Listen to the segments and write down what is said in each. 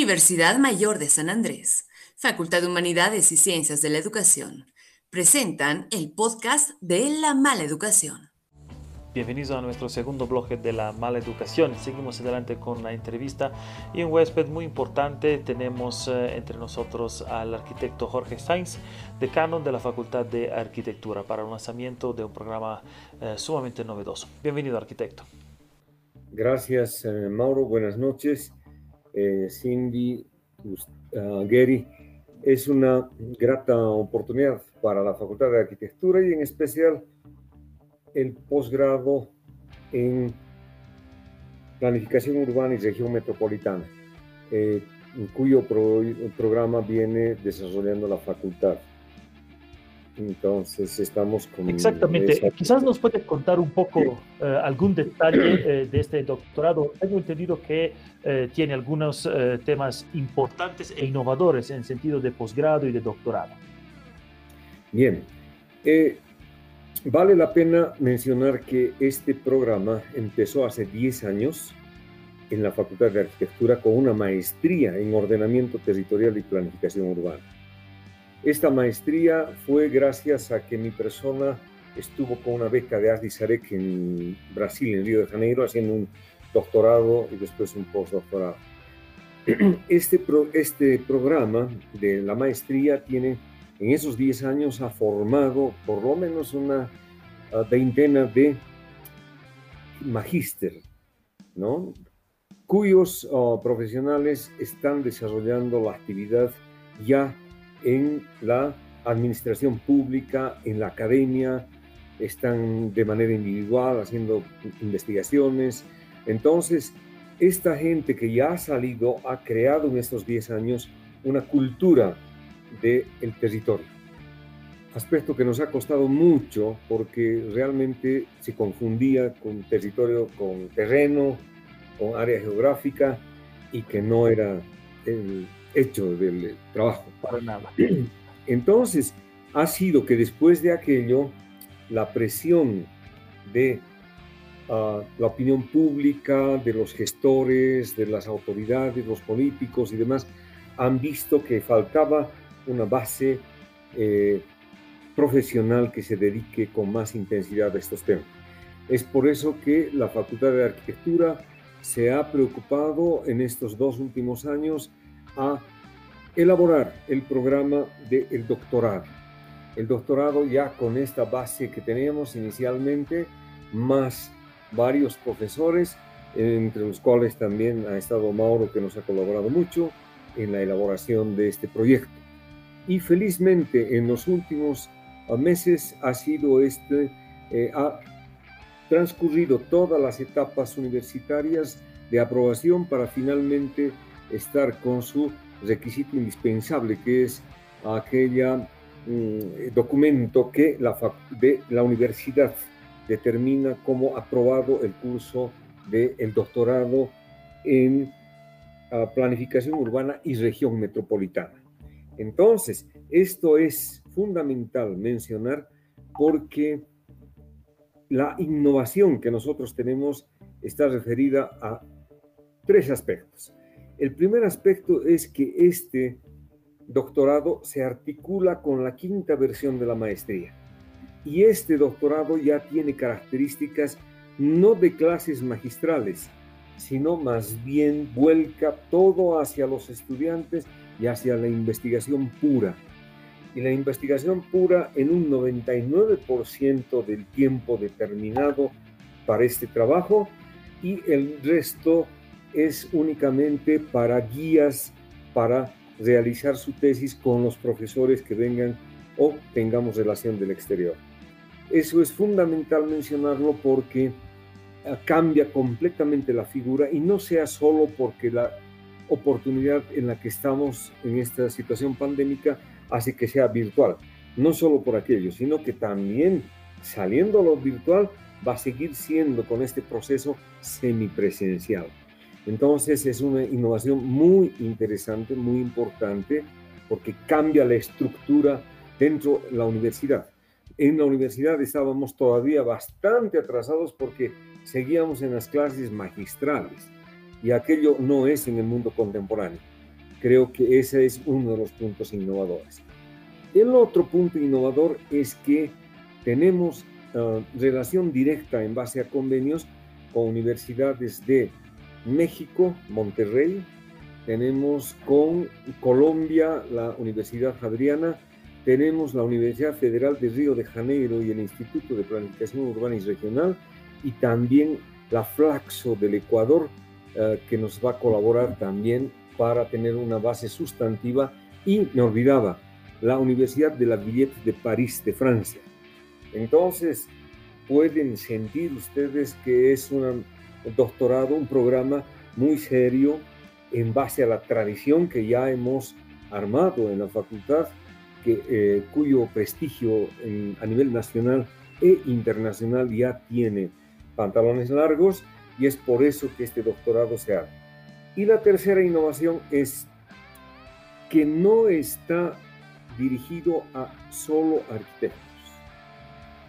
Universidad Mayor de San Andrés, Facultad de Humanidades y Ciencias de la Educación, presentan el podcast de La Mala Educación. Bienvenidos a nuestro segundo bloque de la mala educación. Seguimos adelante con la entrevista y un huésped muy importante. Tenemos eh, entre nosotros al arquitecto Jorge Sainz, decano de la Facultad de Arquitectura, para el lanzamiento de un programa eh, sumamente novedoso. Bienvenido, arquitecto. Gracias, eh, Mauro. Buenas noches. Cindy, uh, Gary, es una grata oportunidad para la Facultad de Arquitectura y en especial el posgrado en planificación urbana y región metropolitana, eh, cuyo programa viene desarrollando la facultad. Entonces estamos con... Exactamente. Quizás nos puede contar un poco eh, algún detalle eh, de este doctorado. Tengo entendido que tiene algunos temas importantes e innovadores en sentido de posgrado y de doctorado. Bien. Vale la pena mencionar que este programa empezó hace 10 años en la Facultad de Arquitectura con una maestría en ordenamiento territorial y planificación urbana. Esta maestría fue gracias a que mi persona estuvo con una beca de Asdi Sarek en Brasil, en Río de Janeiro, haciendo un doctorado y después un postdoctorado. Este, este programa de la maestría tiene en esos 10 años ha formado por lo menos una ah, veintena de magíster, ¿no? cuyos ah, profesionales están desarrollando la actividad ya en la administración pública, en la academia, están de manera individual haciendo investigaciones. Entonces, esta gente que ya ha salido ha creado en estos 10 años una cultura del territorio. Aspecto que nos ha costado mucho porque realmente se confundía con territorio, con terreno, con área geográfica y que no era el hecho del trabajo. Para nada. Entonces, ha sido que después de aquello, la presión de ah, la opinión pública, de los gestores, de las autoridades, los políticos y demás, han visto que faltaba una base eh, profesional que se dedique con más intensidad a estos temas. Es por eso que la Facultad de Arquitectura se ha preocupado en estos dos últimos años a elaborar el programa del doctorado. El doctorado ya con esta base que tenemos inicialmente, más varios profesores, entre los cuales también ha estado Mauro, que nos ha colaborado mucho en la elaboración de este proyecto y felizmente en los últimos ah, meses ha sido este, eh, ha transcurrido todas las etapas universitarias de aprobación para finalmente estar con su requisito indispensable, que es aquella mm, documento que la, de la universidad determina como aprobado el curso del el doctorado en ah, planificación urbana y región metropolitana. Entonces, esto es fundamental mencionar porque la innovación que nosotros tenemos está referida a tres aspectos. El primer aspecto es que este doctorado se articula con la quinta versión de la maestría. Y este doctorado ya tiene características no de clases magistrales, sino más bien vuelca todo hacia los estudiantes y hacia la investigación pura. Y la investigación pura en un 99% del tiempo determinado para este trabajo y el resto es únicamente para guías para realizar su tesis con los profesores que vengan o tengamos relación del exterior. Eso es fundamental mencionarlo porque ah, cambia completamente la figura y no sea solo porque la oportunidad en la que estamos en esta situación pandémica hace que sea virtual. No solo por aquello, sino que también saliendo lo virtual va a seguir siendo con este proceso semipresencial. Entonces es una innovación muy interesante, muy importante, porque cambia la estructura dentro de la universidad. En la universidad estábamos todavía bastante atrasados porque seguíamos en las clases magistrales y aquello no es en el mundo contemporáneo. Creo que ese es uno de los puntos innovadores. El otro punto innovador es que tenemos uh, relación directa en base a convenios con universidades de México, Monterrey, tenemos con Colombia la Universidad Javeriana, tenemos la Universidad Federal de Río de Janeiro y el Instituto de Planificación Urbana y Regional, y también la Flaxo del Ecuador, eh, que nos va a colaborar también para tener una base sustantiva. Y me olvidaba, la Universidad de la Villette de París, de Francia. Entonces, pueden sentir ustedes que es un doctorado, un programa muy serio en base a la tradición que ya hemos armado en la facultad, que, eh, cuyo prestigio a nivel nacional e internacional ya tiene pantalones largos y es por eso que este doctorado se hace. Y la tercera innovación es que no está dirigido a solo arquitectos,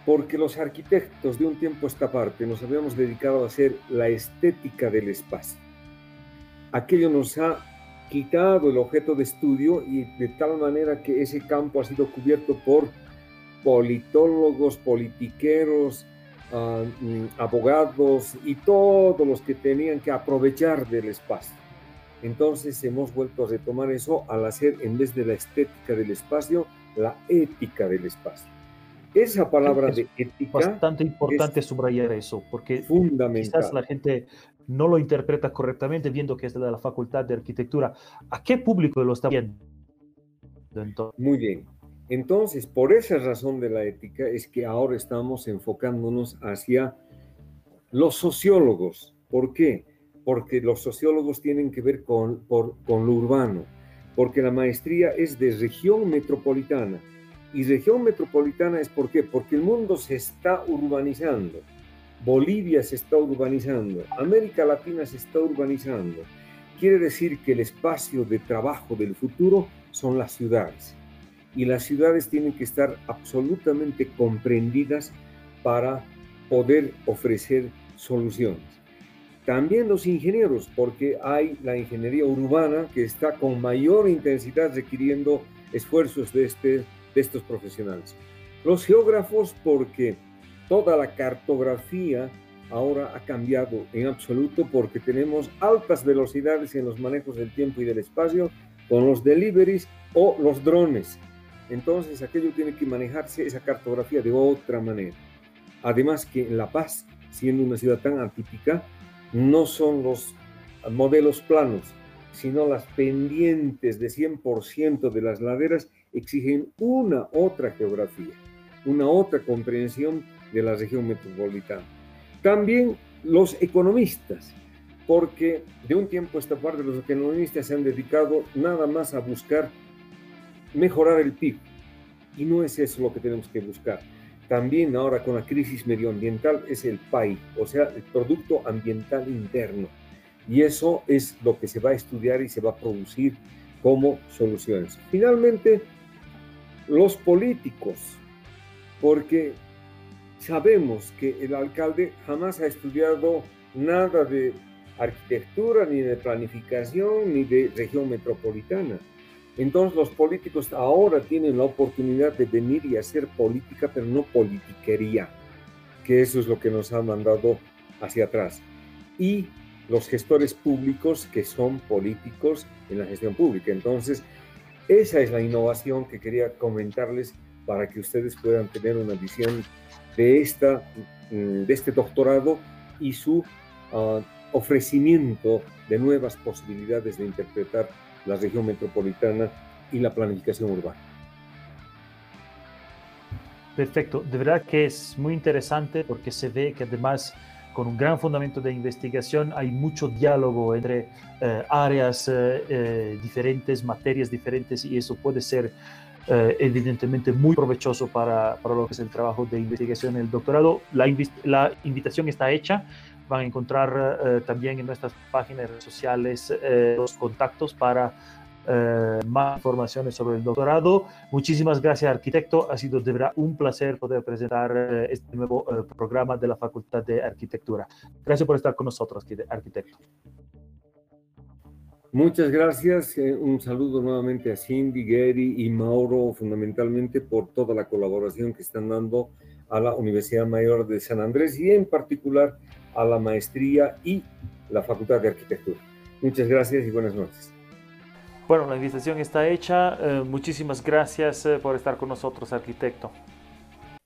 porque los arquitectos de un tiempo a esta parte nos habíamos dedicado a hacer la estética del espacio. Aquello nos ha quitado el objeto de estudio y de tal manera que ese campo ha sido cubierto por politólogos, politiqueros, mm, abogados y todos los que tenían que aprovechar del espacio. Entonces hemos vuelto a retomar eso al hacer, en vez de la estética del espacio, la ética del espacio. Esa palabra de ética... Bastante importante subrayar eso, porque quizás la gente no lo interpreta correctamente viendo que es de la Facultad de Arquitectura. ¿A qué público lo está viendo? Muy bien. Entonces, por esa razón de la ética es que ahora estamos enfocándonos hacia los sociólogos. ¿Por qué? Porque los sociólogos tienen que ver con, con lo urbano, porque la maestría es de región metropolitana. Y región metropolitana es por qué? Porque el mundo se está urbanizando. Bolivia se está urbanizando, América Latina se está urbanizando. Quiere decir que el espacio de trabajo del futuro son las ciudades y las ciudades tienen que estar absolutamente comprendidas para poder ofrecer soluciones. También los ingenieros, porque hay la ingeniería urbana que está con mayor intensidad requiriendo esfuerzos de, este, de estos profesionales. Los geógrafos, porque toda la cartografía ahora ha cambiado en absoluto porque tenemos altas velocidades en los manejos del tiempo y del espacio con los deliveries o los drones entonces aquello tiene que manejarse esa cartografía de otra manera. Además que en La Paz, siendo una ciudad tan atípica, no son los modelos planos, sino las pendientes de 100% de las laderas exigen una otra geografía, una otra comprensión de la región metropolitana. También los economistas, porque de un tiempo a esta parte los economistas se han dedicado nada más a buscar mejorar el PIB. Y no es eso lo que tenemos que buscar. También ahora con la crisis medioambiental es el PAI, o sea, el Producto Ambiental Interno. Y eso es lo que se va a estudiar y se va a producir como soluciones. Finalmente, los políticos, porque sabemos que el alcalde jamás ha estudiado nada de arquitectura, ni de planificación, ni de región metropolitana. Entonces los políticos ahora tienen la oportunidad de venir y hacer política, pero no politiquería, que eso es lo que nos ha mandado hacia atrás. Y los gestores públicos que son políticos en la gestión pública. Entonces, esa es la innovación que quería comentarles para que ustedes puedan tener una visión de, esta, mm, de este doctorado y su ah, ofrecimiento de nuevas posibilidades de interpretar la región metropolitana y la planificación urbana. Perfecto, de verdad que es muy interesante porque se ve que además con un gran fundamento de investigación hay mucho diálogo entre eh, áreas eh, eh, diferentes, materias diferentes y eso puede ser evidentemente muy provechoso para, para, lo que es el trabajo de investigación en el doctorado. La, la invitación está hecha van a encontrar eh, también en nuestras páginas sociales eh, los contactos para eh, más informaciones sobre el doctorado. Muchísimas gracias, arquitecto. Ha sido de verdad un placer poder presentar este nuevo programa de la Facultad de Arquitectura. Gracias por estar con nosotros, arquitecto. Muchas gracias. Eh, un saludo nuevamente a Cindy, Gary y Mauro, fundamentalmente por toda la colaboración que están dando a la Universidad Mayor de San Andrés y en particular a la maestría y la Facultad de Arquitectura. Muchas gracias y buenas noches. Bueno, la invitación está hecha. Eh, muchísimas gracias eh, por estar con nosotros, arquitecto.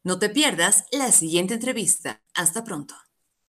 No te pierdas la siguiente entrevista. Hasta pronto.